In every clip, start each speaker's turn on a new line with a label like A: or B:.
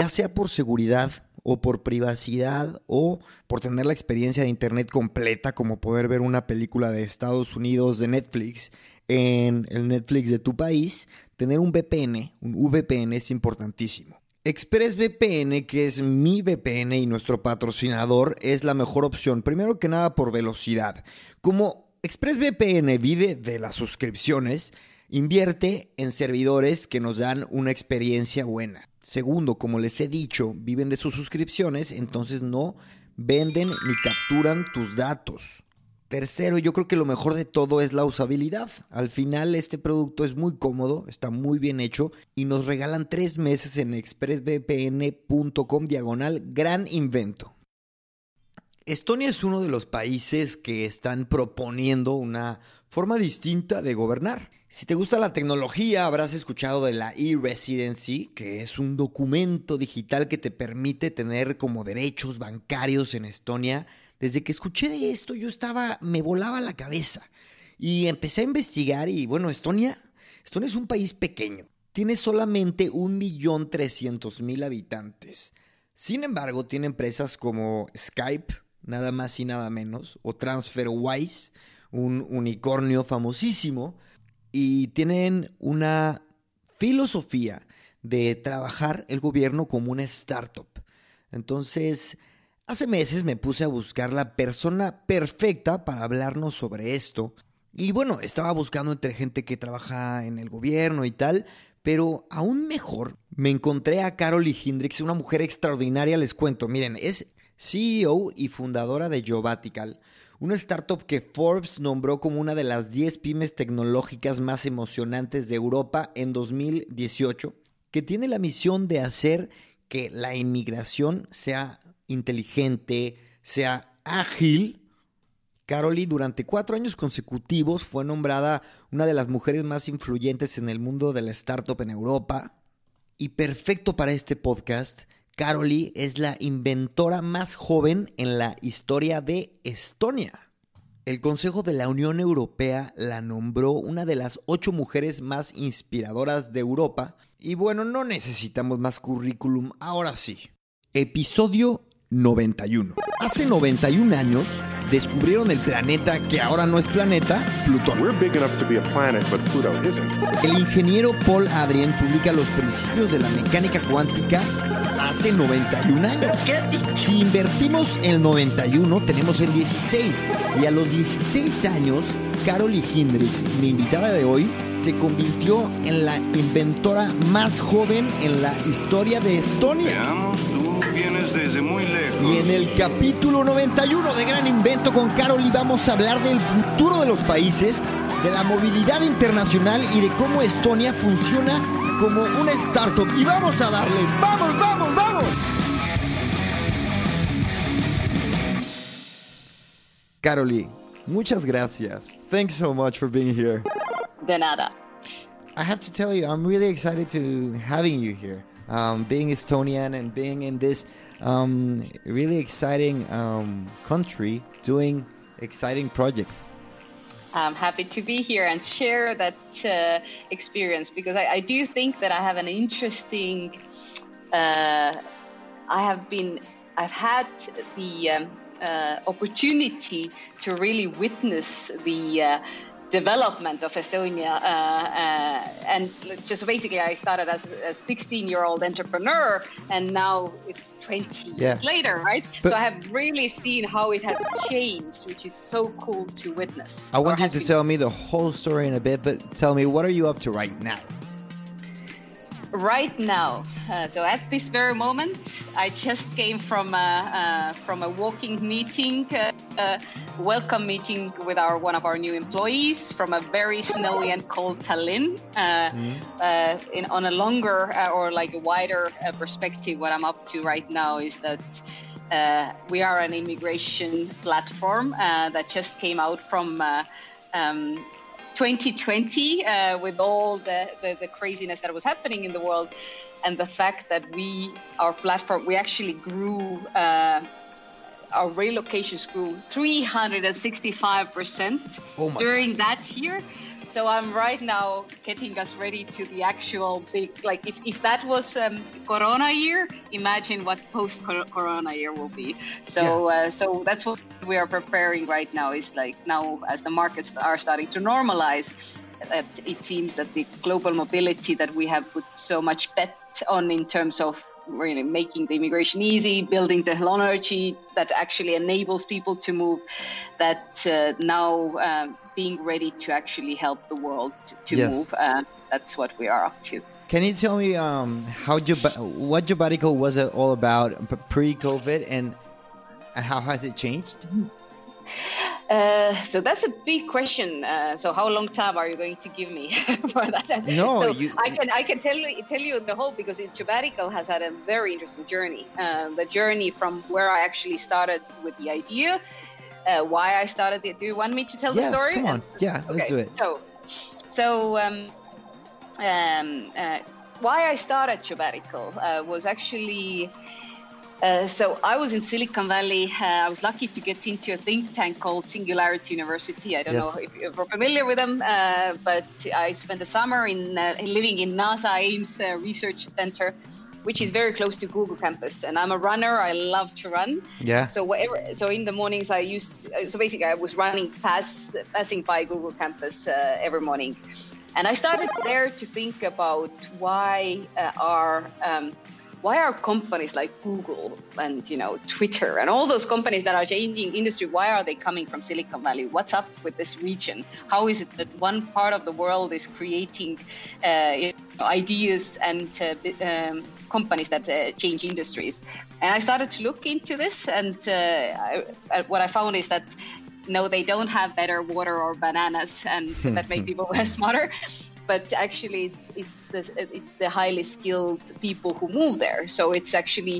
A: Ya sea por seguridad o por privacidad o por tener la experiencia de internet completa como poder ver una película de Estados Unidos de Netflix en el Netflix de tu país, tener un VPN, un VPN es importantísimo. ExpressVPN, que es mi VPN y nuestro patrocinador, es la mejor opción. Primero que nada por velocidad. Como ExpressVPN vive de las suscripciones, invierte en servidores que nos dan una experiencia buena. Segundo, como les he dicho, viven de sus suscripciones, entonces no venden ni capturan tus datos. Tercero, yo creo que lo mejor de todo es la usabilidad. Al final este producto es muy cómodo, está muy bien hecho y nos regalan tres meses en expressvpn.com diagonal gran invento. Estonia es uno de los países que están proponiendo una forma distinta de gobernar. Si te gusta la tecnología, habrás escuchado de la e-residency, que es un documento digital que te permite tener como derechos bancarios en Estonia. Desde que escuché de esto, yo estaba, me volaba la cabeza y empecé a investigar y bueno, Estonia, Estonia es un país pequeño. Tiene solamente 1.300.000 habitantes. Sin embargo, tiene empresas como Skype, nada más y nada menos, o TransferWise, un unicornio famosísimo, y tienen una filosofía de trabajar el gobierno como una startup. Entonces, hace meses me puse a buscar la persona perfecta para hablarnos sobre esto. Y bueno, estaba buscando entre gente que trabaja en el gobierno y tal, pero aún mejor, me encontré a Carol Hindrix, una mujer extraordinaria, les cuento. Miren, es CEO y fundadora de Jovatical, una startup que Forbes nombró como una de las 10 pymes tecnológicas más emocionantes de Europa en 2018, que tiene la misión de hacer que la inmigración sea inteligente, sea ágil. Caroli durante cuatro años consecutivos fue nombrada una de las mujeres más influyentes en el mundo de la startup en Europa. Y perfecto para este podcast, Caroli es la inventora más joven en la historia de Estonia. El Consejo de la Unión Europea la nombró una de las ocho mujeres más inspiradoras de Europa. Y bueno, no necesitamos más currículum, ahora sí. Episodio 91. Hace 91 años descubrieron el planeta que ahora no es planeta, Plutón.
B: Planet.
A: El ingeniero Paul Adrien publica los principios de la mecánica cuántica hace 91 años. Si invertimos el 91, tenemos el 16. Y a los 16 años, Carol Hindrix, mi invitada de hoy, se convirtió en la inventora más joven en la historia de Estonia.
C: Veamos, tú vienes desde muy lejos.
A: Y en el capítulo 91 de Gran Invento con Carol vamos a hablar del futuro de los países, de la movilidad internacional y de cómo Estonia funciona como una startup. Y vamos a darle, vamos, vamos, vamos. Karoli, muchas gracias. Thanks so much for being here.
D: De nada.
A: I have to tell you, I'm really excited to having you here. Um, being Estonian and being in this um, really exciting um, country, doing exciting projects.
D: I'm happy to be here and share that uh, experience because I, I do think that I have an interesting. Uh, I have been, I've had the um, uh, opportunity to really witness the uh, development of Estonia. Uh, uh, and just basically, I started as a 16 year old entrepreneur, and now it's 20
A: Yeah.
D: years later, right?
A: But-
D: so I have really seen how it has changed, which is so cool to witness.
A: I want you to
D: been-
A: tell me the whole story in a bit, but tell me, what are you up to right now?
D: Right now, uh, so at this very moment, I just came from a, uh, from a walking meeting, uh, uh, welcome meeting with our one of our new employees from a very snowy and cold Tallinn. Mm-hmm. in on a longer or like a wider perspective, what I'm up to right now is that. Uh, we are an immigration platform uh, that just came out from uh, um, 2020 with all the, the, the, craziness that was happening in the world and the fact that we, our platform, we actually grew, uh, our relocations grew 365% oh during that year. So I'm right now getting us ready to the actual big, like if, if that was um, Corona year, imagine what post Corona year will be. So yeah. uh, so that's what we are preparing right now. Is like now as the markets are starting to normalize, that it seems that the global mobility that we have put so much bet on in terms of really making the immigration easy, building the technology that actually enables people to move, that uh, now uh, being ready to actually help the world to, to yes. move. Uh, that's what we are up to.
A: Can you tell me um, how what Jobbatical was all about pre-COVID and how has it changed? Mm-hmm.
D: Uh, so that's a big question. Uh, so how long time are you going to give me for that?
A: No,
D: so
A: you,
D: I can I can tell you tell you the whole because Jobbatical has had a very interesting journey. Uh, the journey from where I actually started with the idea, uh, why I started it. Do you want me to tell
A: yes,
D: the story?
A: come on. Yeah, let's do it.
D: So, so um, um, uh, why I started Jobbatical was actually. Uh, so I was in Silicon Valley. Uh, I was lucky to get into a think tank called Singularity University. I don't yes. know if you're familiar with them, uh, but I spent the summer in uh, living in NASA Ames uh, Research Center, which is very close to Google campus. And I'm a runner. I love to run.
A: Yeah.
D: So whatever. So in the mornings, I used. So basically, I was running past, passing by Google campus every morning. And I started there to think about why are um, why are companies like Google and you know Twitter and all those companies that are changing industry why are they coming from Silicon Valley? What's up with this region? How is it that one part of the world is creating uh, ideas and uh, um, companies that uh, change industries? And I started to look into this, and uh, I, what I found is that no, they don't have better water or bananas, and that make people smarter but actually it's, it's the it's the highly skilled people who move there. So it's actually,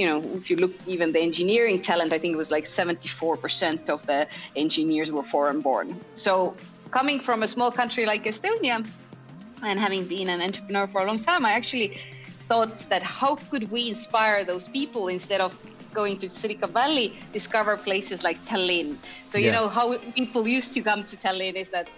D: you know, if you look even the engineering talent, I think it was like 74% of the engineers were foreign born. So coming from a small country like Estonia, and having been an entrepreneur for a long time, I actually thought that how could we inspire those people instead of going to Silicon Valley, discover places like Tallinn. So yeah. you know how people used to come to Tallinn is that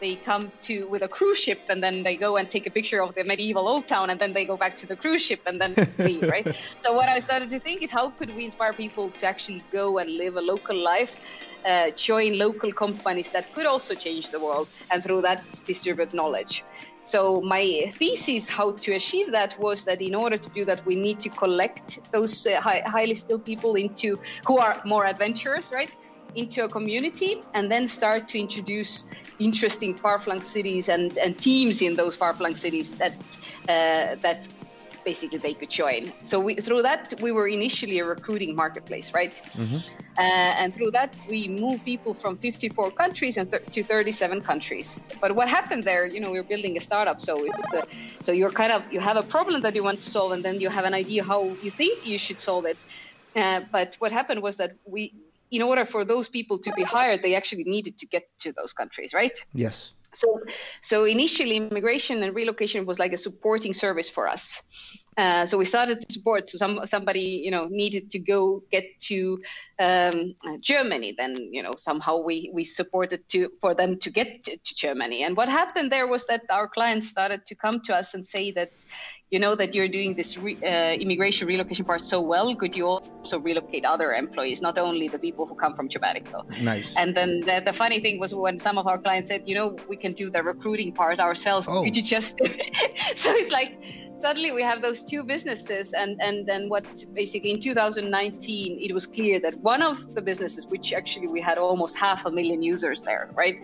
D: they come to with a cruise ship and then they go and take a picture of the medieval old town and then they go back to the cruise ship and then leave, right? So what I started to think is how could we inspire people to actually go and live a local life, uh, join local companies that could also change the world and through that distribute knowledge. So my thesis how to achieve that was that in order to do that we need to collect those uh, high, highly skilled people into who are more adventurous, right? into a community and then start to introduce interesting far-flung cities and, and teams in those far-flung cities that uh, that basically they could join. So we, through that, we were initially a recruiting marketplace, right? Mm-hmm. Uh, and through that, we moved people from 54 countries and th- to 37 countries. But what happened there, you know, we are building a startup, so it's uh, so you're kind of you have a problem that you want to solve, and then you have an idea how you think you should solve it. Uh, but what happened was that we in order for those people to be hired, they actually needed to get to those countries, right?
A: Yes.
D: So, so initially, immigration and relocation was like a supporting service for us. Uh, so we started to support. So some somebody you know needed to go get to um, Germany. Then you know somehow we we supported to for them to get to, to Germany. And what happened there was that our clients started to come to us and say that, you know that you're doing this re, uh, immigration relocation part so well. Could you also relocate other employees, not only the people who come from Jobbatical?
A: Nice.
D: And then the, the funny thing was when some of our clients said, you know, we can do the recruiting part ourselves. Oh. Could you just? so it's like suddenly we have those two businesses and and then what basically in 2019 it was clear that one of the businesses which actually we had almost half a million users there right?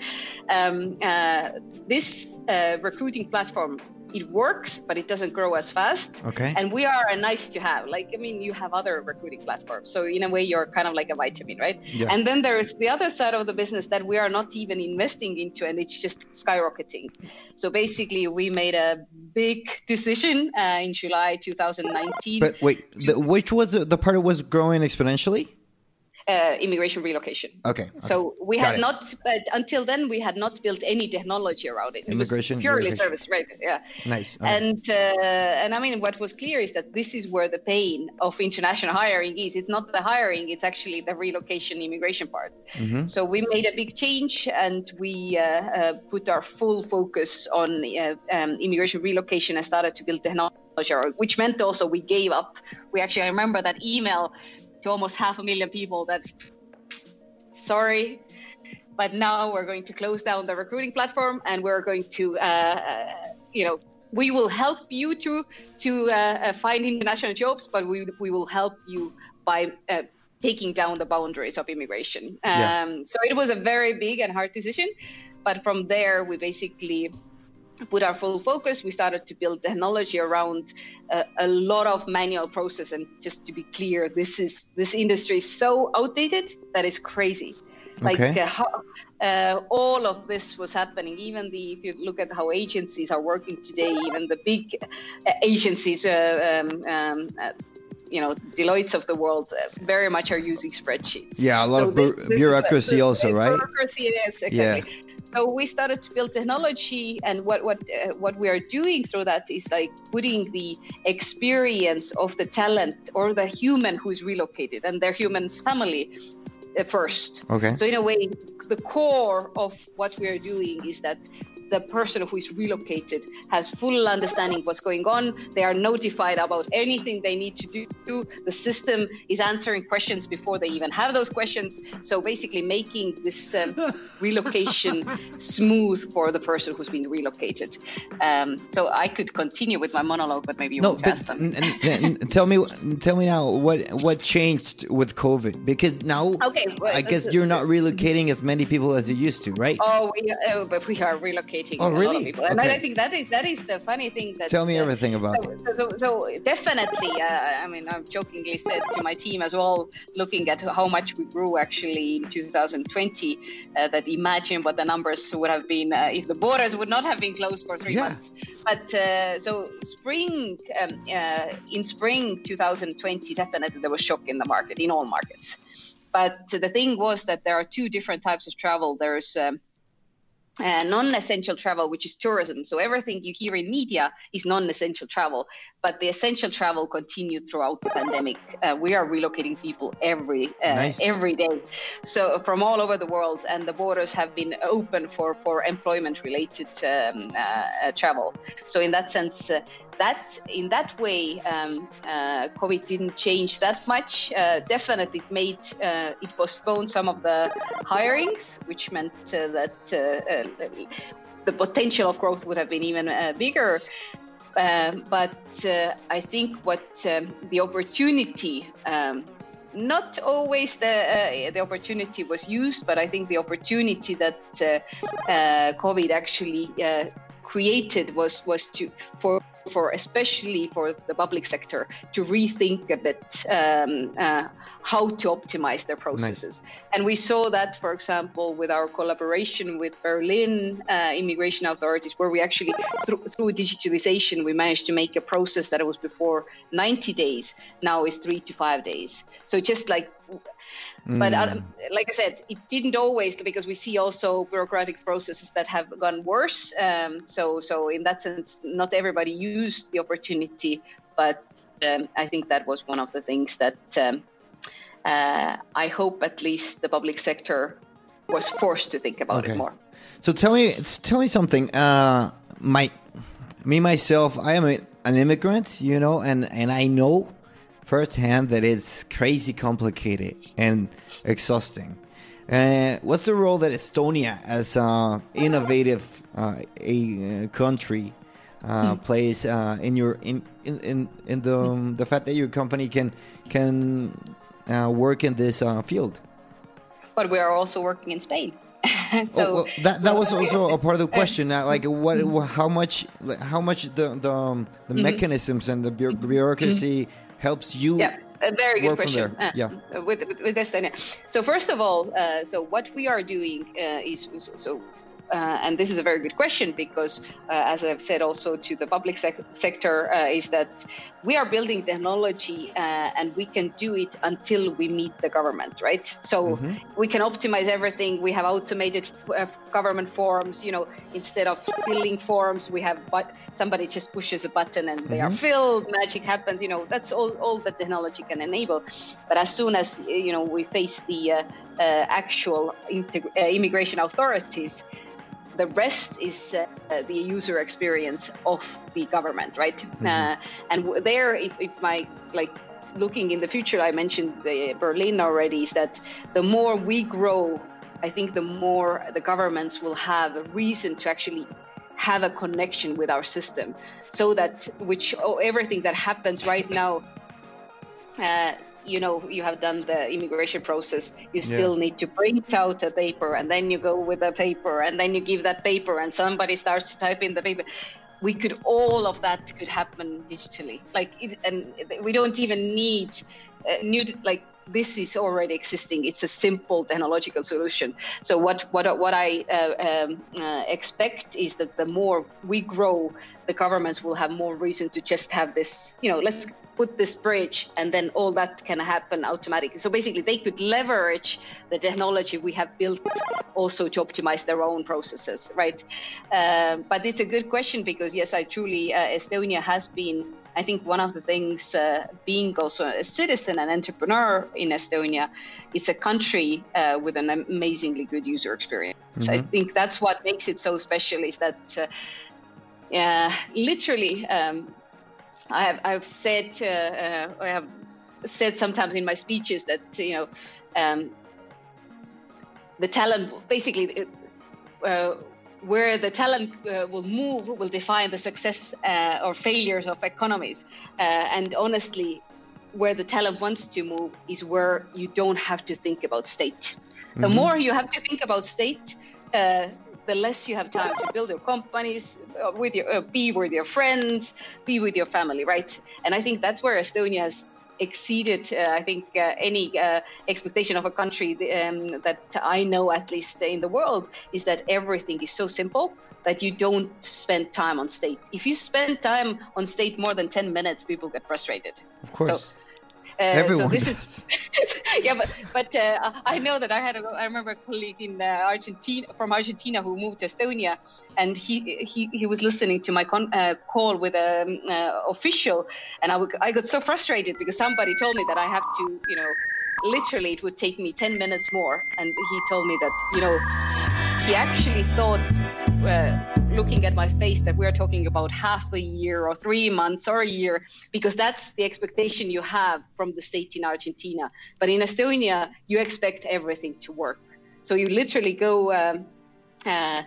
D: Um, uh, this uh, recruiting platform it works, but it doesn't grow as fast.
A: Okay.
D: And we are a nice to have. Like, I mean, you have other recruiting platforms. So, in a way, you're kind of like a vitamin, right?
A: Yeah.
D: And then there's the other side of the business that we are not even investing into, and it's just skyrocketing. So, basically, we made a big decision uh, in July 2019.
A: But wait, the, which was the, the part that was growing exponentially?
D: Uh, immigration relocation.
A: Okay. okay.
D: So we
A: Got
D: had
A: it.
D: not, but until then we had not built any technology around it. It
A: Immigration
D: was purely service, right? Yeah.
A: Nice. Okay.
D: And uh, and I mean, what was clear is that this is where the pain of international hiring is. It's not the hiring; it's actually the relocation immigration part.
A: Mm-hmm.
D: So we made a big change, and we uh, uh, put our full focus on uh, um, immigration relocation and started to build technology, which meant also we gave up. We actually, I remember that email to almost half a million people that sorry but now we're going to close down the recruiting platform and we're going to uh, uh, you know we will help you to to uh, uh, find international jobs but we, we will help you by uh, taking down the boundaries of immigration um,
A: Yeah.
D: so it was a very big and hard decision but from there we basically put our full focus we started to build technology around uh, a lot of manual process. And just to be clear this is this industry is so outdated that it's crazy. Like
A: Okay.
D: uh, how, uh, all of this was happening. Even the if you look at how agencies are working today even the big uh, agencies uh, um, um, uh, you know deloittes of the world uh, very much are using spreadsheets
A: Yeah, a lot of bu-
D: this is
A: bureaucracy also, right?
D: bureaucracy yes exactly Yeah. so we started to build technology and what what uh, what we are doing through that is like putting the experience of the talent or the human who's relocated and their human's family uh, first
A: Okay.
D: so in a way the core of what we are doing is that the person who is relocated has full understanding what's going on. They are notified about anything they need to do. The system is answering questions before they even have those questions. So basically making this um, relocation smooth for the person who's been relocated. Um, so i could continue with my monologue but maybe you
A: No,
D: want to ask them
A: n- n- tell me, tell me now what what changed with COVID? Because now,
D: Okay, well,
A: I guess
D: uh,
A: you're not relocating as many people as you used to, right?
D: Oh, we, uh, but we are relocating
A: Oh,
D: a lot
A: really?
D: of people, and
A: Okay.
D: I think that is that is the funny thing. That
A: Tell me
D: uh,
A: everything about
D: so,
A: it.
D: So, so, so definitely, uh, I mean, I've jokingly said to my team as well, looking at how much we grew actually in 2020, uh, that imagine what the numbers would have been uh, if the borders would not have been closed for three
A: Yeah.
D: months. But uh, so spring, um, uh, in spring 2020, definitely there was shock in the market in all markets. But the thing was that there are two different types of travel. There's um, uh, non-essential travel, which is tourism. So everything you hear in media is non-essential travel, but the essential travel continued throughout the pandemic. Uh, we are relocating people every uh,
A: Nice.
D: every day, so from all over the world, and the borders have been open for for employment-related um, uh, uh, travel. So in that sense. That in that way, um, uh, COVID didn't change that much. Uh, definitely, it made uh, it postponed some of the hirings, which meant uh, that uh, the potential of growth would have been even bigger. Um, but I think what um, the opportunity. Um, not always the uh, the opportunity was used, but I think the opportunity that uh, uh, COVID actually created was was to for for especially for the public sector to rethink a bit um, uh, how to optimize their processes. And we saw that, for example, with our collaboration with Berlin uh, immigration authorities, where we actually through, through digitalization we managed to make a process that was before 90 days now is three to five days. So just like but uh, like I said, it didn't always because we see also bureaucratic processes that have gone worse. Um, so, so in that sense, not everybody used the opportunity, but um, I think that was one of the things that um, uh, I hope at least the public sector was forced to think about
A: Okay.
D: it more.
A: So tell me, tell me something. Uh, my, me myself, I am a, an immigrant, you know, and and I know firsthand that it's crazy complicated and exhausting. Uh, what's the role that Estonia, as an innovative uh, a uh, country, uh, plays uh, in your in in in, in the um, the fact that your company can can uh, work in this uh, field?
D: But we are also working in Spain. so
A: oh, well, that that was also a part of the question. Uh, like, what, how much, how much the the, um, the mm-hmm. mechanisms and the bureaucracy mm-hmm. helps you.
D: Yeah. A very good question.
A: Uh, yeah.
D: With, with, with Estonia. So first of all, uh, so what we are doing uh, is so uh, and this is a very good question because, uh, as I've said also to the public sec- sector, uh, is that we are building technology uh, and we can do it until we meet the government, right? So mm-hmm. we can optimize everything. We have automated uh, government forms. You know, instead of filling forms, we have but somebody just pushes a button and mm-hmm. they are mm-hmm. filled. Magic happens. You know, that's all all that technology can enable. But as soon as you know we face the uh, actual integ- immigration authorities the rest is uh, the user experience of the government, right? Mm-hmm. Uh, and there, if, if my like looking in the future, I mentioned the Berlin already, is that the more we grow, I think the more the governments will have a reason to actually have a connection with our system, so that which oh, everything that happens right now. Uh, you know you have done the immigration process you still yeah. need to print out a paper and then you go with a paper and then you give that paper and somebody starts to type in the paper we could all of that could happen digitally like it, and we don't even need uh, new like this is already existing it's a simple technological solution so what what what i uh, um, uh, expect is that the more we grow the governments will have more reason to just have this you know let's put this bridge and then all that can happen automatically. So basically, they could leverage the technology we have built also to optimize their own processes, right? Uh, but it's a good question because, yes, I truly, uh, Estonia has been. I think one of the things, uh, being also a citizen and entrepreneur in Estonia, it's a country uh, with an amazingly good user experience. Mm-hmm. I think that's what makes it so special. Is that uh, literally um, I have I've said uh, uh, I have said sometimes in my speeches that you know um, the talent basically uh, where the talent uh, will move will define the success uh, or failures of economies uh, and honestly where the talent wants to move is where you don't have to think about state mm-hmm. the more you have to think about state the less you have time to build your companies, uh, with your uh, be with your friends, be with your family, right? And I think that's where Estonia has exceeded, uh, I think, uh, any uh, expectation of a country um, that I know, at least in the world, is that everything is so simple that you don't spend time on state. If you spend time on state more than 10 minutes, people get frustrated.
A: Of course.
D: So, Everyone so is yeah, but but uh, I know that I had a, I remember a colleague in uh, Argentina from Argentina who moved to Estonia, and he he, he was listening to my con, uh, call with an um, uh, official, and I, w- I got so frustrated because somebody told me that I have to you know literally it would take me 10 minutes more and he told me that you know he actually thought uh, looking at my face that we're talking about half a year or three months or a year because that's the expectation you have from the state in argentina but in estonia you expect everything to work so you literally go um, uh,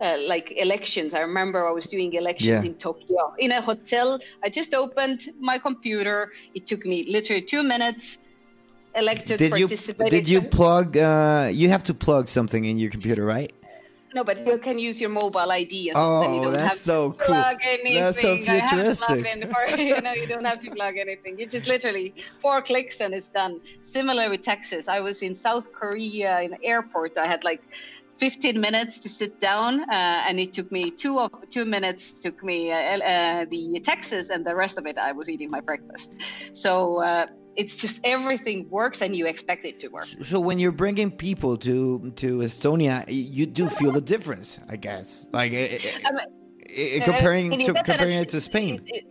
D: uh, like elections. I remember I was doing elections yeah. in Tokyo in a hotel. I just opened my computer. It took me literally two minutes elected
A: did you did you plug uh, you have to plug something in your computer right?
D: No but you can use your mobile id
A: oh that's so cool. That's so futuristic.
D: you know you don't have to plug anything. You just literally four clicks and it's done. Similar with texas. I was in south korea in the airport. I had like 15 minutes to sit down uh, and it took me two of two minutes took me uh, uh, the texas and the rest of it. I was eating my breakfast. So uh, it's just everything works and you expect it to work.
A: So when you're bringing people to to Estonia, you do feel the difference, I guess. Like um, comparing uh, to comparing it to Spain. It,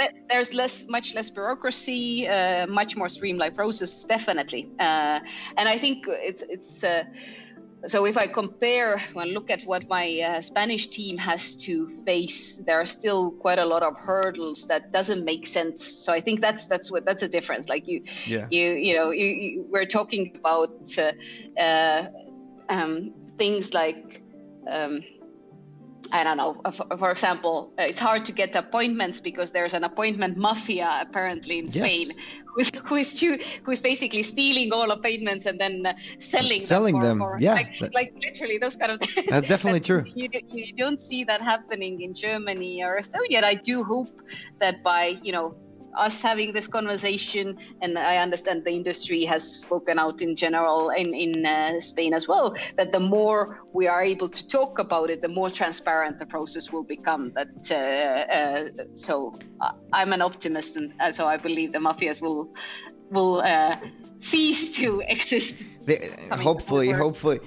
D: it, there's less, much less bureaucracy, uh, much more streamlined process, definitely. Uh, and I think it's it's uh, so if I compare and look at what my uh, Spanish team has to face, there are still quite a lot of hurdles that doesn't make sense. So I think that's that's what that's a difference. Like you, yeah. you you know, you, you, we're talking about uh, uh, um, things like. Um, I don't know. For example, uh, it's hard to get appointments because there's an appointment mafia apparently in Spain, yes. who is who is, who is basically stealing all appointments and then uh, selling
A: selling
D: them.
A: them, yeah,
D: like, like, literally those kind of.
A: Things. That's definitely
D: that
A: true.
D: You, you don't see that happening in Germany or Estonia. I do hope that by you know us having this conversation, and I understand the industry has spoken out in general in in uh, Spain as well. That the more we are able to talk about it, the more transparent the process will become. That uh, uh, so I'm an optimist, and uh, so I believe the mafias will will uh, cease to exist.
A: hopefully, hopefully.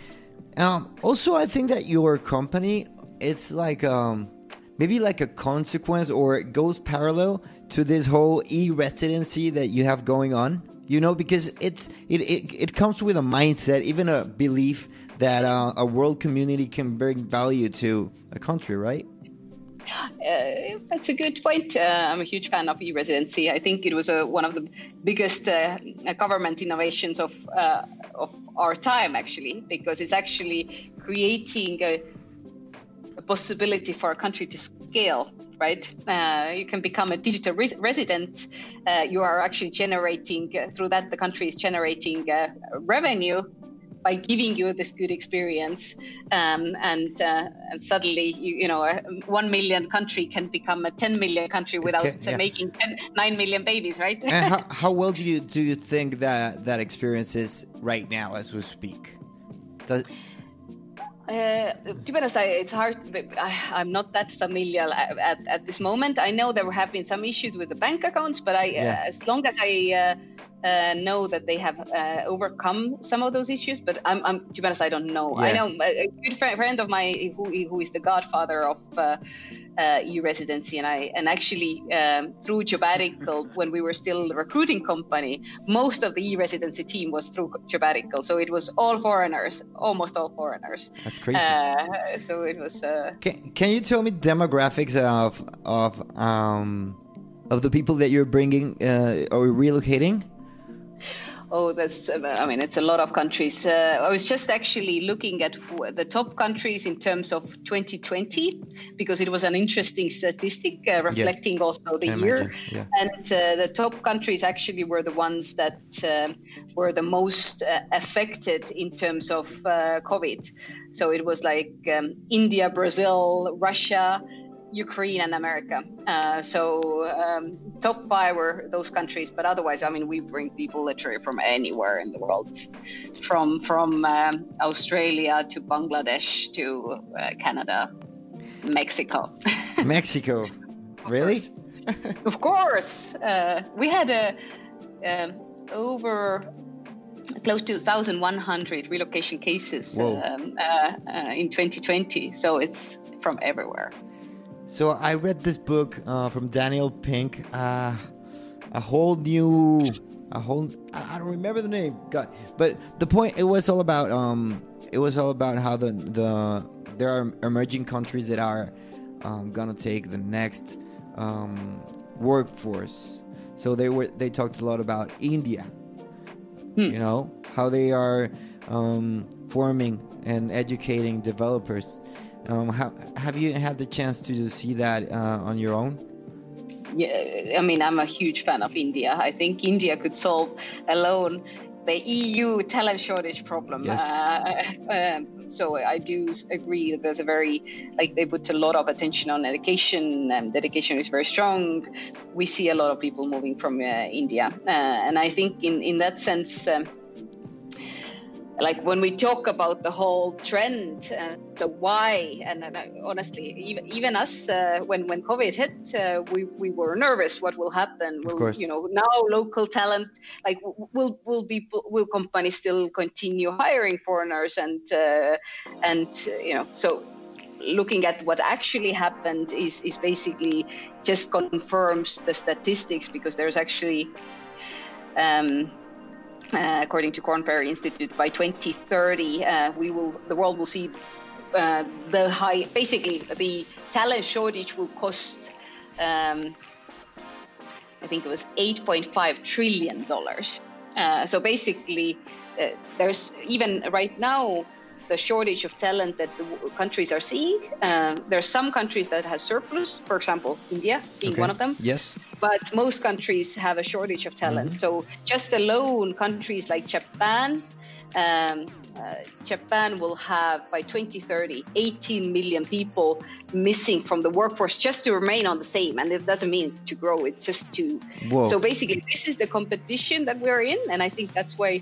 A: Um, also, I think that your company, it's like um, maybe like a consequence, or it goes parallel to this whole e-residency that you have going on you know because it's it, it, it comes with a mindset even a belief that uh, a world community can bring value to a country right
D: uh, that's a good point. Uh, I'm a huge fan of e-residency. I think it was a, one of the biggest uh, government innovations of uh, of our time, actually, because it's actually creating a possibility for a country to scale right? Uh, you can become a digital res- resident. Uh, you are actually generating uh, through that the country is generating uh, revenue by giving you this good experience, um, and uh, and suddenly you you know a one million country can become a ten million country without okay, yeah. making 10, nine million babies, right?
A: and how, how well do you do you think that that experience is right now as we speak? Does,
D: uh, to be honest, I, it's hard. I, am not that familiar at, at, at, this moment. I know there have been some issues with the bank accounts, but I, yeah. uh, as long as I uh, uh, know that they have uh, overcome some of those issues, but I'm, I'm to be honest, I don't know. Yeah. I know a, good friend, friend of mine who, who is the godfather of uh, uh, e-residency, and I and actually um, through Jobbatical, when we were still a recruiting company, most of the e-residency team was through Jobbatical, so it was all foreigners, almost all foreigners.
A: That's crazy.
D: Uh, so it was. Uh,
A: can Can you tell me demographics of of um of the people that you're bringing uh, or relocating?
D: Oh, that's, I mean, it's a lot of countries. Uh, I was just actually looking at the top countries in terms of 2020 because it was an interesting statistic uh, reflecting yeah. also the year. Yeah. And uh, the top countries actually were the ones that uh, were the most uh, affected in terms of uh, COVID. So it was like um, India, Brazil, Russia. Ukraine and America. Uh, so um, top five were those countries, but otherwise, I mean, we bring people literally from anywhere in the world, from from um, Australia to Bangladesh to uh, Canada, Mexico.
A: Mexico, really?
D: of course, uh, we had a um, over close to 1,100 relocation cases um, uh, uh, in 2020. So it's from everywhere.
A: So I read this book uh, from Daniel Pink, uh, a whole new, a whole I don't remember the name, God, but the point it was all about um, it was all about how the the there are emerging countries that are um, gonna take the next um, workforce. So they were they talked a lot about India, hmm. you know how they are um, forming and educating developers um, how, have you had the chance to see that uh, on your own?
D: Yeah, I mean, I'm a huge fan of India. I think India could solve alone the EU talent shortage problem.
A: Yes.
D: Uh, um, so I do agree that there's a very like they put a lot of attention on education. and dedication is very strong. We see a lot of people moving from uh, India, uh, and I think in in that sense. Um, like when we talk about the whole trend and the why and, and honestly even, even us uh, when when covid hit uh, we we were nervous what will happen. Will you know now local talent like will will be will companies still continue hiring foreigners and uh, and you know so looking at what actually happened is is basically just confirms the statistics because there's actually um, uh, according to Korn Ferry Institute, by 2030, uh, we will the world will see uh, the high. Basically, the talent shortage will cost. Um, I think it was 8.5 trillion dollars. Uh, so basically, uh, there's even right now the shortage of talent that the countries are seeing. Uh, there are some countries that have surplus, for example, India being
A: Okay.
D: one of them.
A: Yes.
D: But most countries have a shortage of talent. So just alone, countries like Japan, um, uh, Japan will have by 2030 18 million people missing from the workforce just to remain on the same. And it doesn't mean to grow; it's just to.
A: Whoa.
D: So basically, this is the competition that we're in, and I think that's why.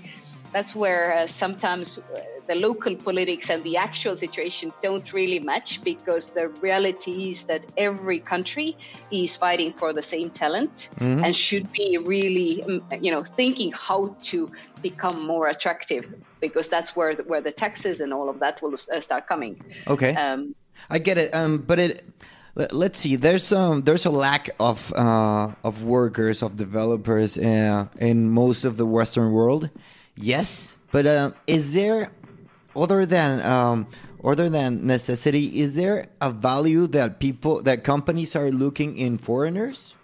D: That's where uh, sometimes uh, the local politics and the actual situation don't really match because the reality is that every country is fighting for the same talent and should be really, mm, you know, thinking how to become more attractive because that's where the, where the taxes and all of that will uh, start coming.
A: Okay.
D: Um,
A: I get it. Um, but it. let- Let's see. There's um there's a lack of uh of workers of developers uh, in most of the Western world. Yes, but uh, is there other than um other than necessity? Is there a value that people that companies are looking in foreigners?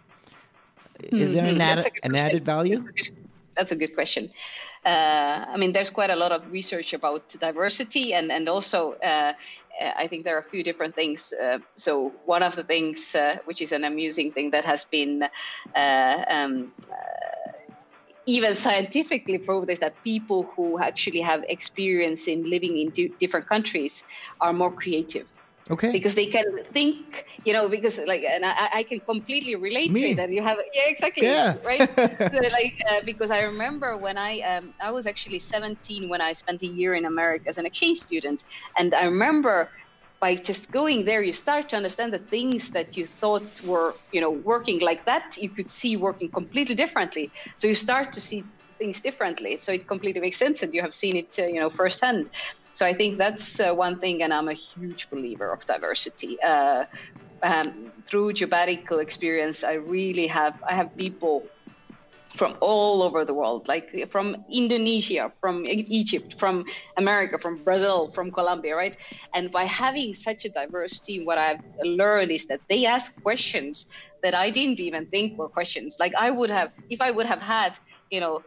A: Is there an,
D: Mhm, that's
A: added
D: a
A: an added value?
D: That's a good question. Uh, I mean, there's quite a lot of research about diversity, and and also uh, I think there are a few different things. Uh, so one of the things, uh, which is an amusing thing that has been uh, um, uh, even scientifically proved, is that people who actually have experience in living in di- different countries are more creative
A: Okay.
D: because they can think, you know, because like, and I, I can completely relate
A: Me.
D: to that. You have, yeah, exactly,
A: Yeah.
D: right. So, like, uh, because I remember when I, um, I was actually 17 when I spent a year in America as an exchange student, and I remember by just going there, you start to understand that things that you thought were, you know, working like that, you could see working completely differently. So you start to see things differently. So it completely makes sense, and you have seen it, uh, you know, firsthand. So I think that's uh, one thing, and I'm a huge believer of diversity. Uh, um, through Jobbatical experience, I really have I have people from all over the world, like from Indonesia, from Egypt, from America, from Brazil, from Colombia, right? And by having such a diverse team, what I've learned is that they ask questions that I didn't even think were questions. Like I would have, if I would have had, you know,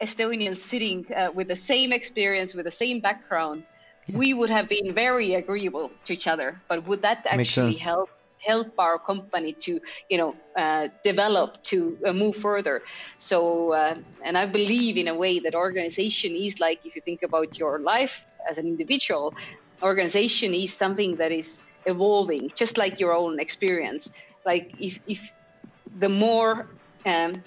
D: Estonians sitting uh, with the same experience, with the same background, we would have been very agreeable to each other. But would that actually help help our company to, you know, uh, develop to uh, move further? So, uh, and I believe in a way that organization is like, if you think about your life as an individual, organization is something that is evolving, just like your own experience. Like if if the more um,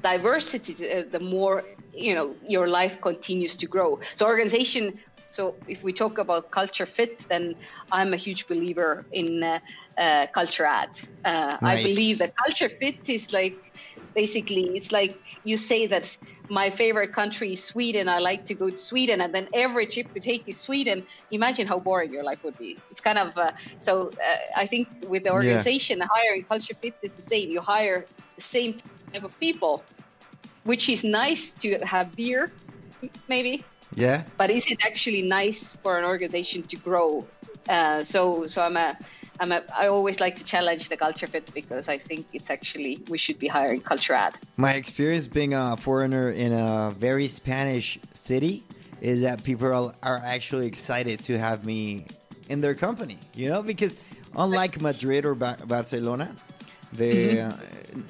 D: diversity, uh, the more you know your life continues to grow. So organization. So if we talk about culture fit, then I'm a huge believer in uh, uh, culture add. Uh, I believe that culture fit is like basically it's like you say that my favorite country is Sweden. I like to go to Sweden, and then every trip you take is Sweden. Imagine how boring your life would be. It's kind of uh, so. Uh, I think with the organization hiring culture fit is the same. You hire the same type of people, which is nice to have beer, maybe.
A: Yeah.
D: But is it actually nice for an organization to grow? Uh, so, so I'm a, I'm a. I always like to challenge the culture fit because I think it's actually we should be hiring culture add.
A: My experience being a foreigner in a very Spanish city is that people are, are actually excited to have me in their company, you know, because unlike Madrid or ba- Barcelona, the uh,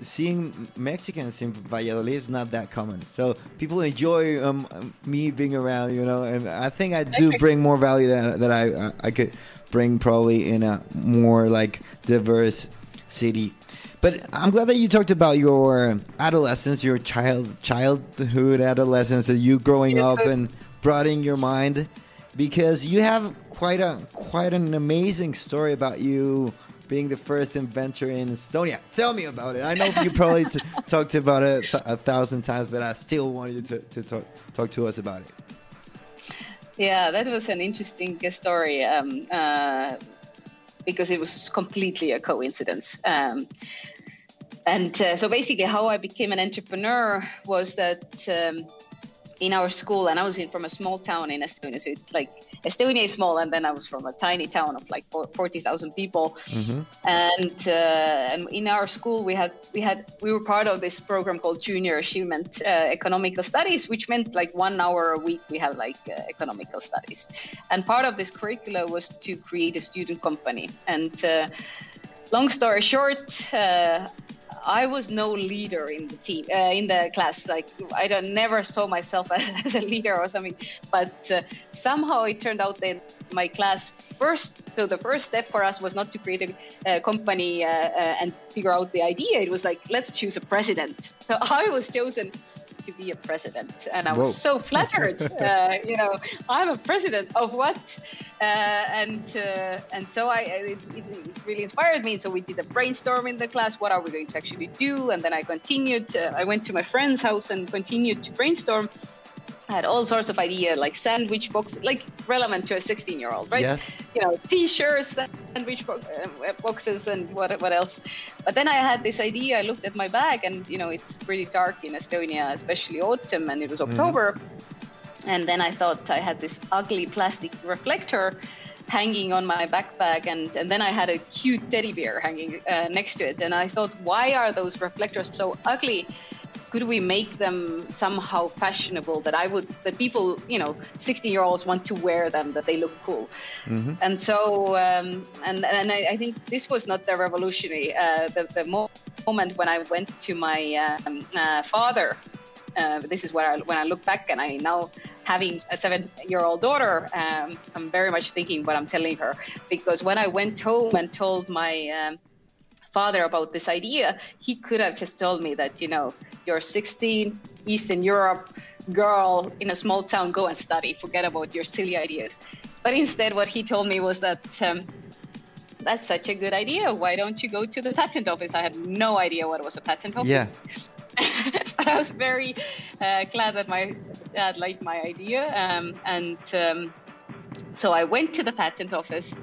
A: seeing Mexicans in Valladolid is not that common. So people enjoy um, me being around, you know, and I think I do bring more value that that I I could bring probably in a more like diverse city. But I'm glad that you talked about your adolescence, your child childhood adolescence, you growing up and broadening your mind, because you have quite a quite an amazing story about you being the first inventor in Estonia. Tell me about it. I know you probably t- talked about it th- a thousand times, but I still want you to, to talk, talk to us about it.
D: Yeah, that was an interesting story um, uh, because it was completely a coincidence. Um, and uh, so basically, how I became an entrepreneur was that um, in our school, and I was in from a small town in Estonia, so it's like Estonia is small, and then I was from a tiny town of like 40,000 people.
A: Mm-hmm.
D: And, uh, and in our school, we had we had we were part of this program called Junior Achievement uh, Economical Studies, which meant like one hour a week we had like uh, economical studies. And part of this curricula was to create a student company. And uh, long story short, uh, I was no leader in the team, uh, in the class. Like I don't, never saw myself as a leader or something. But uh, somehow it turned out that my class first, so the first step for us was not to create a, a company uh, uh and figure out the idea. It was like let's choose a president. So I was chosen to be a president, and I was Whoa. so flattered. uh, you know, I'm a president of what? Uh, and uh, and so I it, it, really inspired me. So we did a brainstorm in the class. What are we going to actually do? And then I continued. I went to my friend's house and continued to brainstorm had all sorts of ideas like sandwich box like relevant to a 16 year old right
A: yes.
D: you know t-shirts sandwich bo- uh, boxes and what, what else but then i had this idea i looked at my bag and you know it's pretty dark in estonia especially autumn and it was mm-hmm. october mm. and then i thought i had this ugly plastic reflector hanging on my backpack and, and then i had a cute teddy bear hanging uh, next to it and i thought why are those reflectors so ugly could we make them somehow fashionable that I would that people you know 16 year olds want to wear them that they look cool? Mm-hmm. and so um, and and I, I, think this was not the revolutionary uh, the, the moment when I went to my um, uh, father. Uh, this is where I, when I look back and I now having a seven year old daughter um, I'm very much thinking what I'm telling her. Because when I went home and told my um, father about this idea, he could have just told me that, you know, you're 16, Eastern Europe girl in a small town, go and study, forget about your silly ideas. But instead, what he told me was that um, that's such a good idea. Why don't you go to the patent office? I had no idea what was a patent office.
A: Yeah.
D: but I was very uh, glad that my dad liked my idea. Um, and um, so I went to the patent office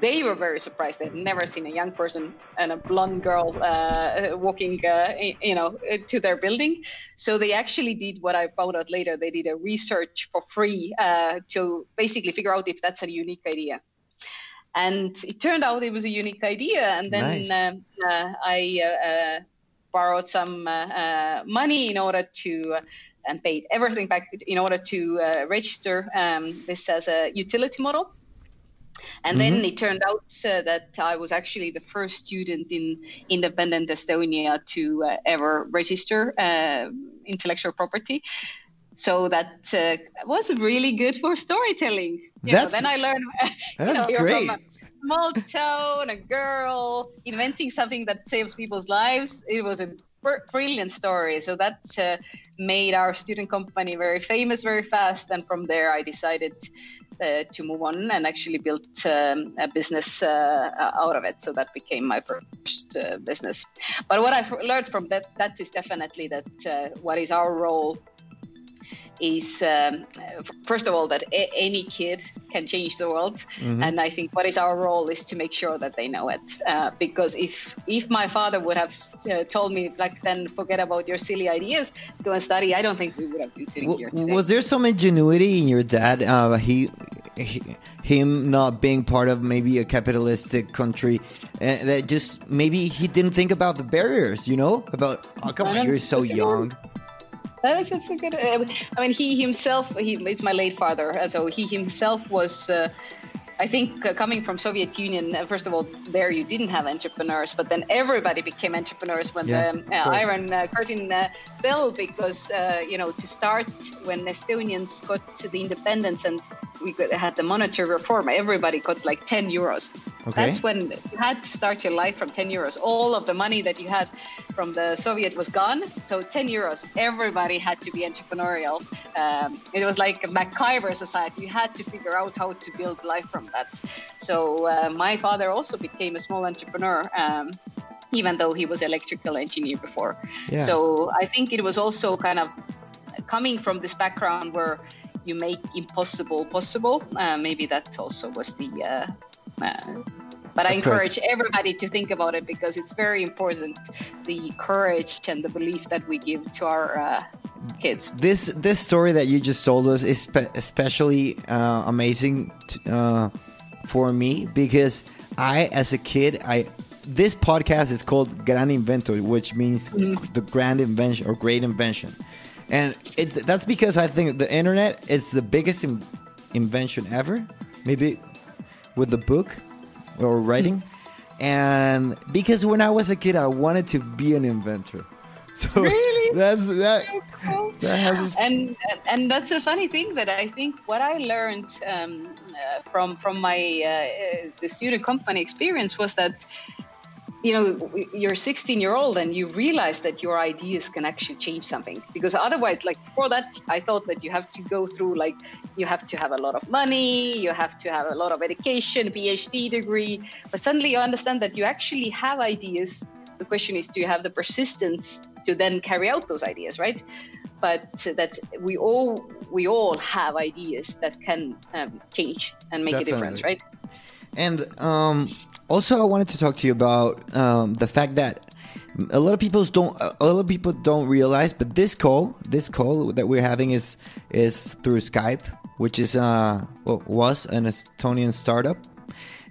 D: they were very surprised. They'd never seen a young person and a blonde girl uh, walking, uh, you know, to their building. So they actually did what I found out later. They did a research for free uh, to basically figure out if that's a unique idea. And it turned out it was a unique idea. And then nice. Um, uh, I uh, uh, borrowed some money in order to and paid everything back in order to register um, this as a utility model. And mm-hmm. then it turned out uh, that I was actually the first student in independent Estonia to uh, ever register uh, intellectual property. So that uh, was really good for storytelling. You that's, know, then I learned.
A: That's know, great.
D: small town, a girl inventing something that saves people's lives. It was a brilliant story. So that uh, made our student company very famous very fast. And from there, I decided uh, to move on and actually built um, a business uh, out of it. So that became my first uh, business. But what I've learned from that that is definitely that uh, what is our role is um, first of all that a- any kid can change the world mm-hmm. and i think what is our role is to make sure that they know it uh, because if if my father would have uh, told me back then forget about your silly ideas go and study i don't think we would have been sitting w- here today.
A: was there some ingenuity in your dad uh, he, he, him not being part of maybe a capitalistic country uh, that just maybe he didn't think about the barriers you know about oh come on you're so young
D: that's, that's a good. Uh, I mean, he himself, he, it's my late father, so he himself was. Uh, I think uh, coming from Soviet Union, uh, first of all, there you didn't have entrepreneurs, but then everybody became entrepreneurs when yeah, the uh, Iron uh, Curtain uh, fell because, uh, you know, to start when Estonians got to the independence and we had the monetary reform, everybody got like 10 euros. Okay. That's when you had to start your life from 10 euros. All of the money that you had from the Soviet was gone. So 10 euros, everybody had to be entrepreneurial. Um, it was like a MacGyver society. You had to figure out how to build life from that. So uh, my father also became a small entrepreneur. Um, even though he was electrical engineer before. Yeah. So I think it was also kind of coming from this background where you make impossible possible. Uh, maybe that also was the uh, uh, but I encourage everybody to think about it because it's very important the courage and the belief that we give to our uh, kids.
A: This this story that you just told us is spe- especially uh, amazing t- uh, for me because I, as a kid, I this podcast is called Gran Invento, which means the grand invention or great invention, and it, that's because I think the internet is the biggest in- invention ever, maybe with the book or writing, and because when I was a kid, I wanted to be an inventor. So
D: Really?
A: that's that.
D: Cool.
A: That has
D: and and that's a funny thing that I think what I learned um, uh, from from my uh, uh, the student company experience was that you know you're 16 year old and you realize that your ideas can actually change something because otherwise like before that i thought that you have to go through like you have to have a lot of money you have to have a lot of education phd degree but suddenly you understand that you actually have ideas the question is do you have the persistence to then carry out those ideas right? But that we all we all have ideas that can um, change and make a difference right?
A: And um, also, I wanted to talk to you about um, the fact that a lot of people don't a lot of people don't realize, but this call, this call that we're having is is through Skype, which is uh well, was an Estonian startup,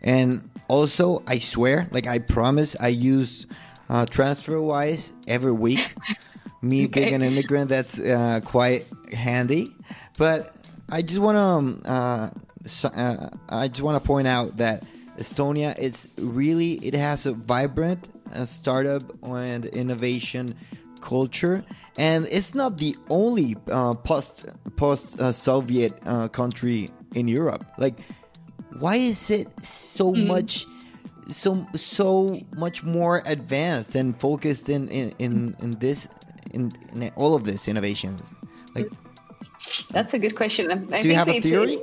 A: and also I swear, like I promise, I use uh, TransferWise every week. Me being an immigrant, that's uh, quite handy. But I just want to um, uh, uh, I just want to point out that Estonia, it's really it has a vibrant uh, startup and innovation culture, and it's not the only uh, post post uh, Soviet uh, country in Europe. Like, why is it so much? So so much more advanced and focused in in in, in this in, in all of this innovations like
D: That's a good question. I
A: Do you have a theory?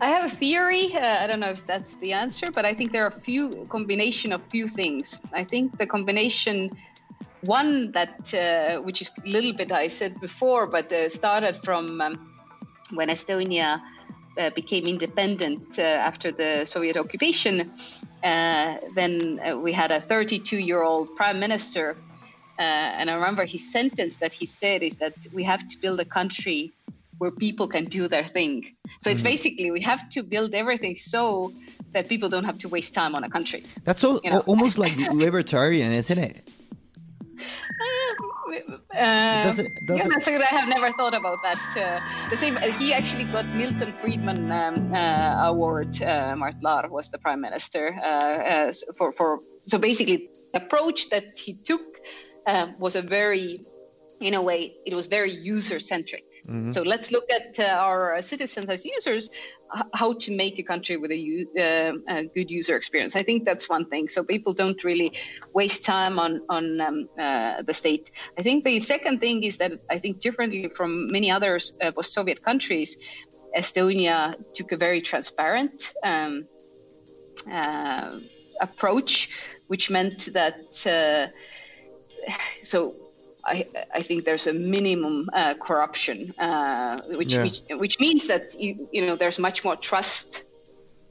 D: I have a theory. Uh, I don't know if that's the answer, but I think there are a few combination of few things. I think the combination one that uh, which is a little bit I said before, but uh, started from um, when Estonia uh, became independent uh, after the Soviet occupation. Uh, then uh, we had a 32 year old prime minister. Uh, and I remember his sentence that he said is that we have to build a country where people can do their thing. So it's basically we have to build everything so that people don't have to waste time on a country.
A: that's so
D: You know.
A: almost like libertarian isn't it Does it- does
D: yeah, that's good. I have never thought about that. Uh, the same. He actually got Milton Friedman um, uh, award. Uh, Mart Laar was the prime minister uh, uh, for for. So basically, the approach that he took uh, was a very, in a way, it was very user centric. So let's look at uh, our citizens as users, how to make a country with a, uh, a good user experience. I think that's one thing. So people don't really waste time on on um, uh, the state. I think the second thing is that I think differently from many other uh, post-Soviet countries, Estonia took a very transparent um, uh, approach, which meant that. Uh, so I, I think there's a minimum uh, corruption, uh, which,
A: Yeah.
D: which which means that you you know there's much more trust.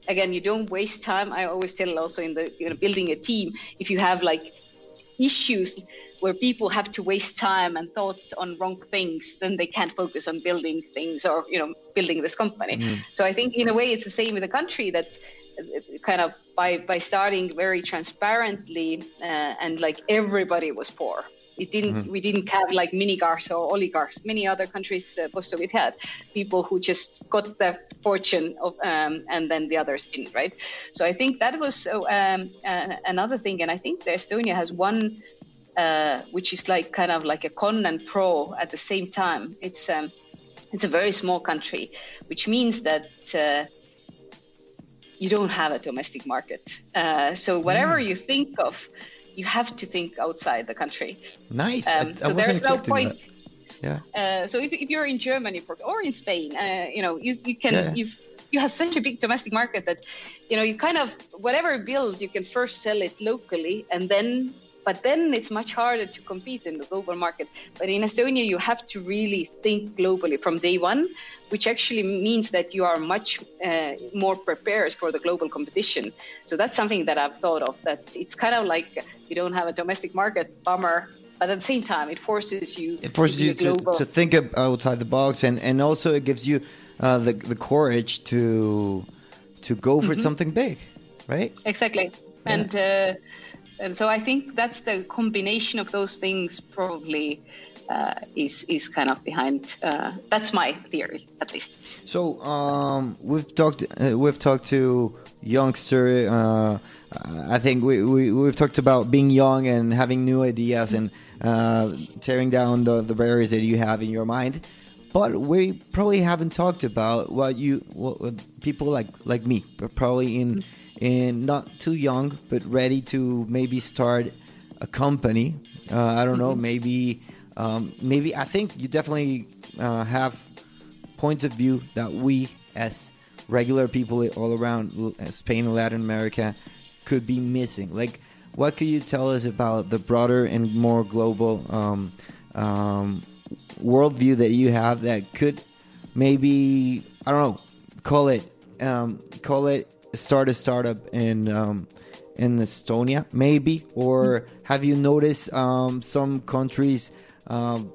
D: Again, you don't waste time. I always tell also in the you know building a team, if you have like issues where people have to waste time and thought on wrong things, then they can't focus on building things or you know building this company. So I think in a way it's the same with the country that uh, kind of by by starting very transparently uh, and like everybody was poor. It didn't. We didn't have like minigarchs or oligarchs. Many other countries uh, post-Soviet had people who just got the fortune of, um, and then the others didn't. Right. So I think that was uh, um, uh, another thing, and I think Estonia has one uh, which is like kind of like a con and pro at the same time. It's um, it's a very small country, which means that uh, you don't have a domestic market. Uh, so whatever you think of, you have to think outside the country.
A: nice
D: Um,
A: I,
D: so
A: wasn't
D: there's no point.
A: that. yeah
D: Uh, so if, if you're in Germany for, or in Spain, uh, you know, you, you can
A: Yeah.
D: you've you have such a big domestic market that you know you kind of whatever build you can first sell it locally and then but then it's much harder to compete in the global market. But in Estonia, you have to really think globally from day one, which actually means that you are much uh, more prepared for the global competition. So that's something that I've thought of. That it's kind of like you don't have a domestic market, bummer. but at the same time, it forces you.
A: It forces
D: to
A: you to, to think outside the box, and and also it gives you uh, the the courage to to go for
D: Mm-hmm.
A: something big, right?
D: Exactly, and uh, and so I think that's the combination of those things probably uh, is is kind of behind. Uh, that's my theory, at least.
A: So um, we've talked uh, we've talked to youngster. Uh, I think we, we we've talked about being young and having new ideas and uh, tearing down the, the barriers that you have in your mind. But we probably haven't talked about what you what, what people like like me, but probably in in not too young, but ready to maybe start a company. Uh, I don't know, maybe um, maybe I think you definitely uh, have points of view that we as regular people all around Spain and Latin America could be missing. Like, what could you tell us about the broader and more global um, um, worldview that you have that could maybe I don't know call it um, call it start a startup in um, in Estonia maybe? Or have you noticed um, some countries um,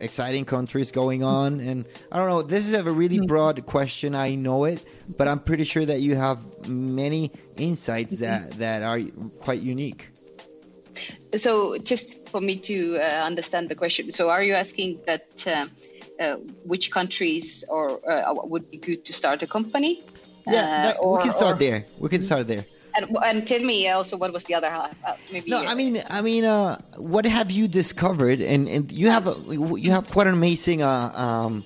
A: exciting countries going on? And I don't know this is a really broad question I know it but I'm pretty sure that you have many insights that that are quite unique.
D: So, just for me to uh, understand the question, so are you asking that uh, uh, which countries or uh, would be good to start a company?
A: Yeah
D: Uh,
A: that-
D: or-
A: we can start
D: or-
A: there we can start there
D: And, and tell me also what was the other half? Uh, maybe.
A: No, I mean, I mean, uh, what have you discovered? And, and you have a, you have quite an amazing uh, um,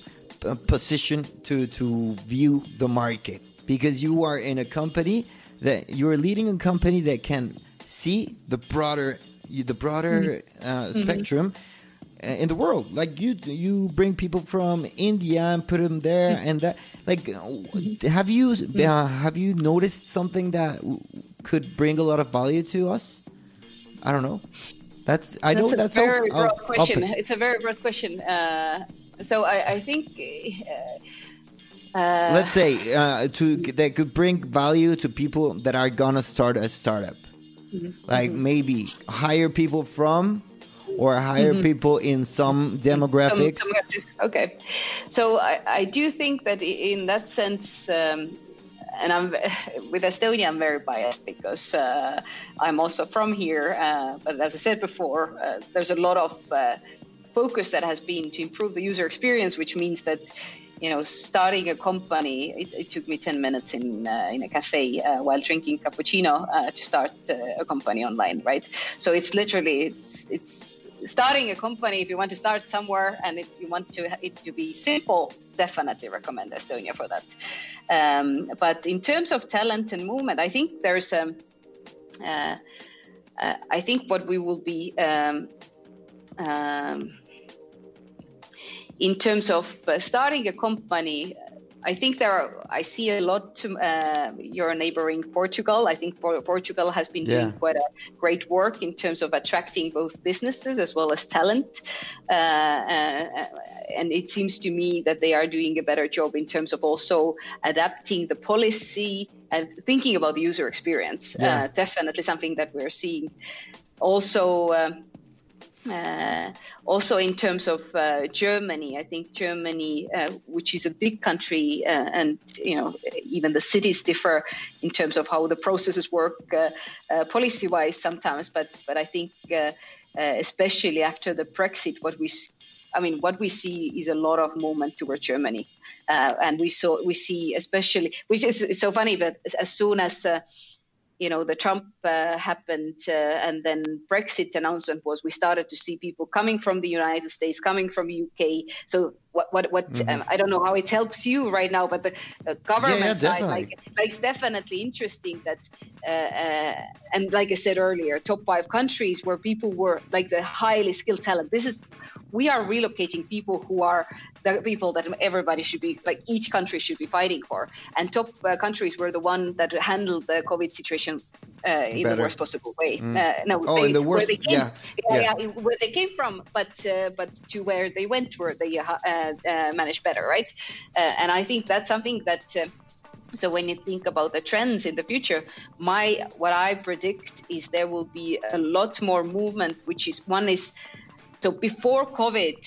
A: position to to view the market because you are in a company that you are leading a company that can see the broader the broader uh, spectrum uh, in the world. Like you, you bring people from India and put them there, and that. Like, uh, have you uh, have you noticed something that w- could bring a lot of value to us? I don't know. That's I know
D: that's
A: that's
D: a very
A: op-
D: broad
A: op-
D: question.
A: open.
D: It's a very broad question. Uh, so I, I think. Uh, uh,
A: Let's say uh, to that could bring value to people that are gonna start a startup.
D: Mm-hmm.
A: Like maybe hire people from, or hire
D: Mm-hmm.
A: people in some demographics.
D: Some- countries. Okay, so I, I do think that in that sense, um, and I'm with Estonia, I'm very biased because uh, I'm also from here. Uh, but as I said before, uh, there's a lot of uh, focus that has been to improve the user experience, which means that. You know, starting a company, it, it took me 10 minutes in uh, in a cafe uh, while drinking cappuccino uh, to start uh, a company online, right? So it's literally it's it's starting a company if you want to start somewhere and if you want to it to be simple definitely recommend estonia for that. Um, but in terms of talent and movement i think there's um, uh, uh, i think what we will be um, um, in terms of uh, starting a company I think there are. I see a lot. To, uh, your neighboring Portugal. I think Por- Portugal has been
A: Yeah.
D: doing quite a great work in terms of attracting both businesses as well as talent. Uh, uh, and it seems to me that they are doing a better job in terms of also adapting the policy and thinking about the user experience.
A: Yeah.
D: Uh, definitely something that we're seeing. Also. Um, uh, also, in terms of uh, Germany, I think Germany, uh, which is a big country, uh, and you know, even the cities differ in terms of how the processes work uh, uh, policy-wise sometimes. But but I think, especially after the Brexit, what we I mean, what we see is a lot of movement towards Germany, and we saw we see especially, which is so funny, but as- soon as you know the Trump uh, happened, uh, and then Brexit announcement was, we started to see people coming from the United States, coming from UK. So what what what um, I don't know how it helps you right now, but the uh, government
A: Mm-hmm. yeah,
D: side, like, like it's definitely interesting that, uh, uh, and like I said earlier, top five countries where people were like the highly skilled talent. This is we are relocating people who are the people that everybody should be like each country should be fighting for and top uh, countries were the one that handled the covid situation uh, in
A: Better.
D: the worst possible way uh, no
A: Oh,
D: they,
A: in the
D: where they came,
A: yeah,
D: yeah,
A: yeah.
D: where they came from but uh, but to where they went where they uh, uh, managed better right uh, and i think that's something that uh, so when you think about the trends in the future my what i predict is there will be a lot more movement which is one is So before COVID,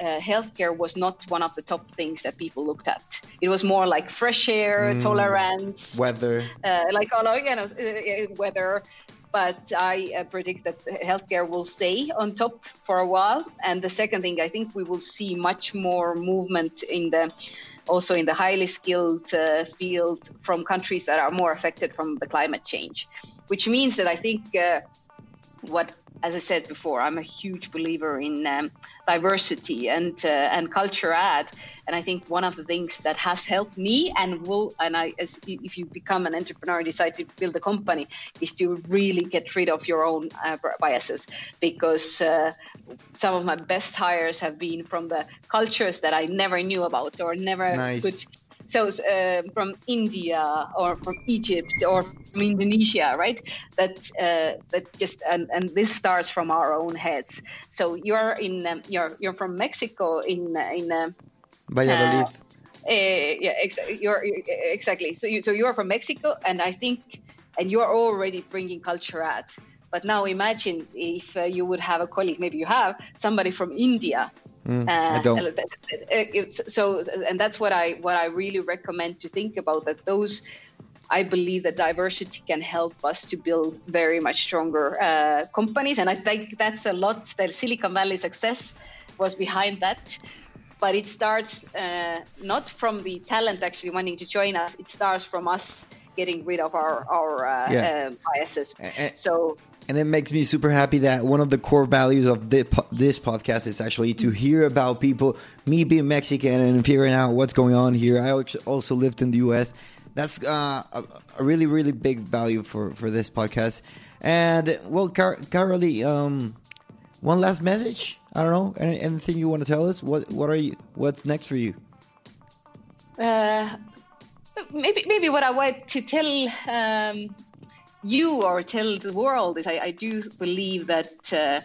D: uh, healthcare was not one of the top things that people looked at. It was more like fresh air, mm. tolerance,
A: weather,
D: uh, like all you know, uh, weather. But I uh, predict that healthcare will stay on top for a while. And the second thing, I think we will see much more movement in the also in the highly skilled uh, field from countries that are more affected from the climate change, which means that I think uh, what as I said before, I'm a huge believer in um, diversity and uh, and culture add, and I think one of the things that has helped me and will and I as if you become an entrepreneur and decide to build a company is to really get rid of your own uh, biases because uh, some of my best hires have been from the cultures that I never knew about or never
A: nice.
D: could so uh, from India or from Egypt or from Indonesia, right? That uh, that just and, and this starts from our own heads. So you're in um, you're you're from Mexico in in uh,
A: Valladolid.
D: Uh, yeah, ex- you're, exactly. So you so you're from Mexico, and I think and you're already bringing culture out. But now imagine if uh, you would have a colleague, maybe you have somebody from India
A: Mm, I uh,
D: don't. so, and that's what I what I really recommend to think about. That those, I believe that diversity can help us to build very much stronger uh, companies, and I think that's a lot. That Silicon Valley success was behind that, but it starts uh, not from the talent actually wanting to join us. It starts from us getting rid of our our uh, yeah. Uh, biases. so
A: and it makes me super happy that one of the core values of this podcast is actually to hear about people, me being Mexican and figuring out what's going on here. I also lived in the US. That's uh, a, really, really big value for, for this podcast. And well, Car- um, one last message. I don't know. anything you want to tell us? What What are you? What's next for you?
D: Uh, maybe maybe what I want to tell um, you or tell the world is I, I do believe that uh,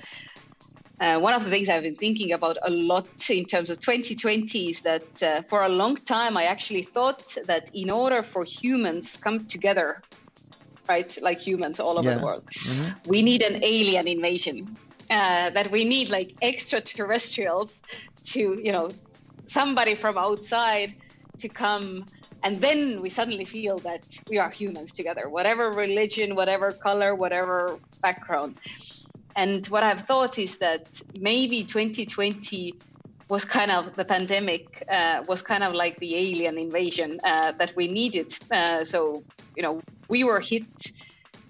D: uh, one of the things I've been thinking about a lot in terms of 2020 is that uh, for a long time I actually thought that in order for humans come together, right, like humans all over yeah. the world, mm-hmm. we need an alien invasion. Uh, that we need like extraterrestrials to, you know, somebody from outside to come and then we suddenly feel that we are humans together whatever religion whatever color whatever background. And what i've thought is that maybe 2020 was kind of the pandemic uh, was kind of like the alien invasion uh, that we needed. Uh, so you know we were hit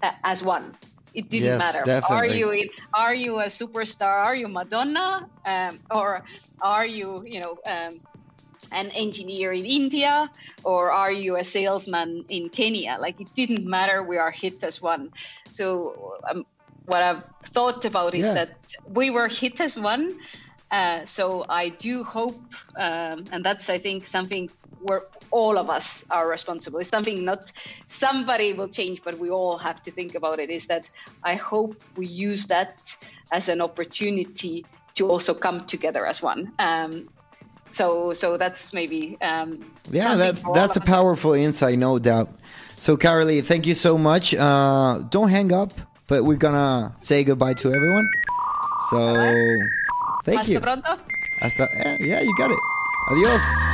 D: uh, as one. It didn't
A: yes,
D: matter.
A: definitely.
D: are you in, are you a superstar? Are you madonna? Um, or are you you know um, an engineer in India or are you a salesman in Kenya? Like it didn't matter. We are hit as one. So um, what I've thought about is yeah. that we were hit as one. Uh, so I do hope, um, and that's I think something where all of us are responsible. It's something not somebody will change, but we all have to think about it. Is that I hope we use that as an opportunity to also come together as one. Um, so so that's maybe um,
A: yeah that's that's a powerful insight no doubt. So Karoli thank you so much. Uh, don't hang up but we're gonna say goodbye to everyone. So thank
D: Hasta
A: you
D: pronto.
A: Hasta, yeah, yeah you got it. Adios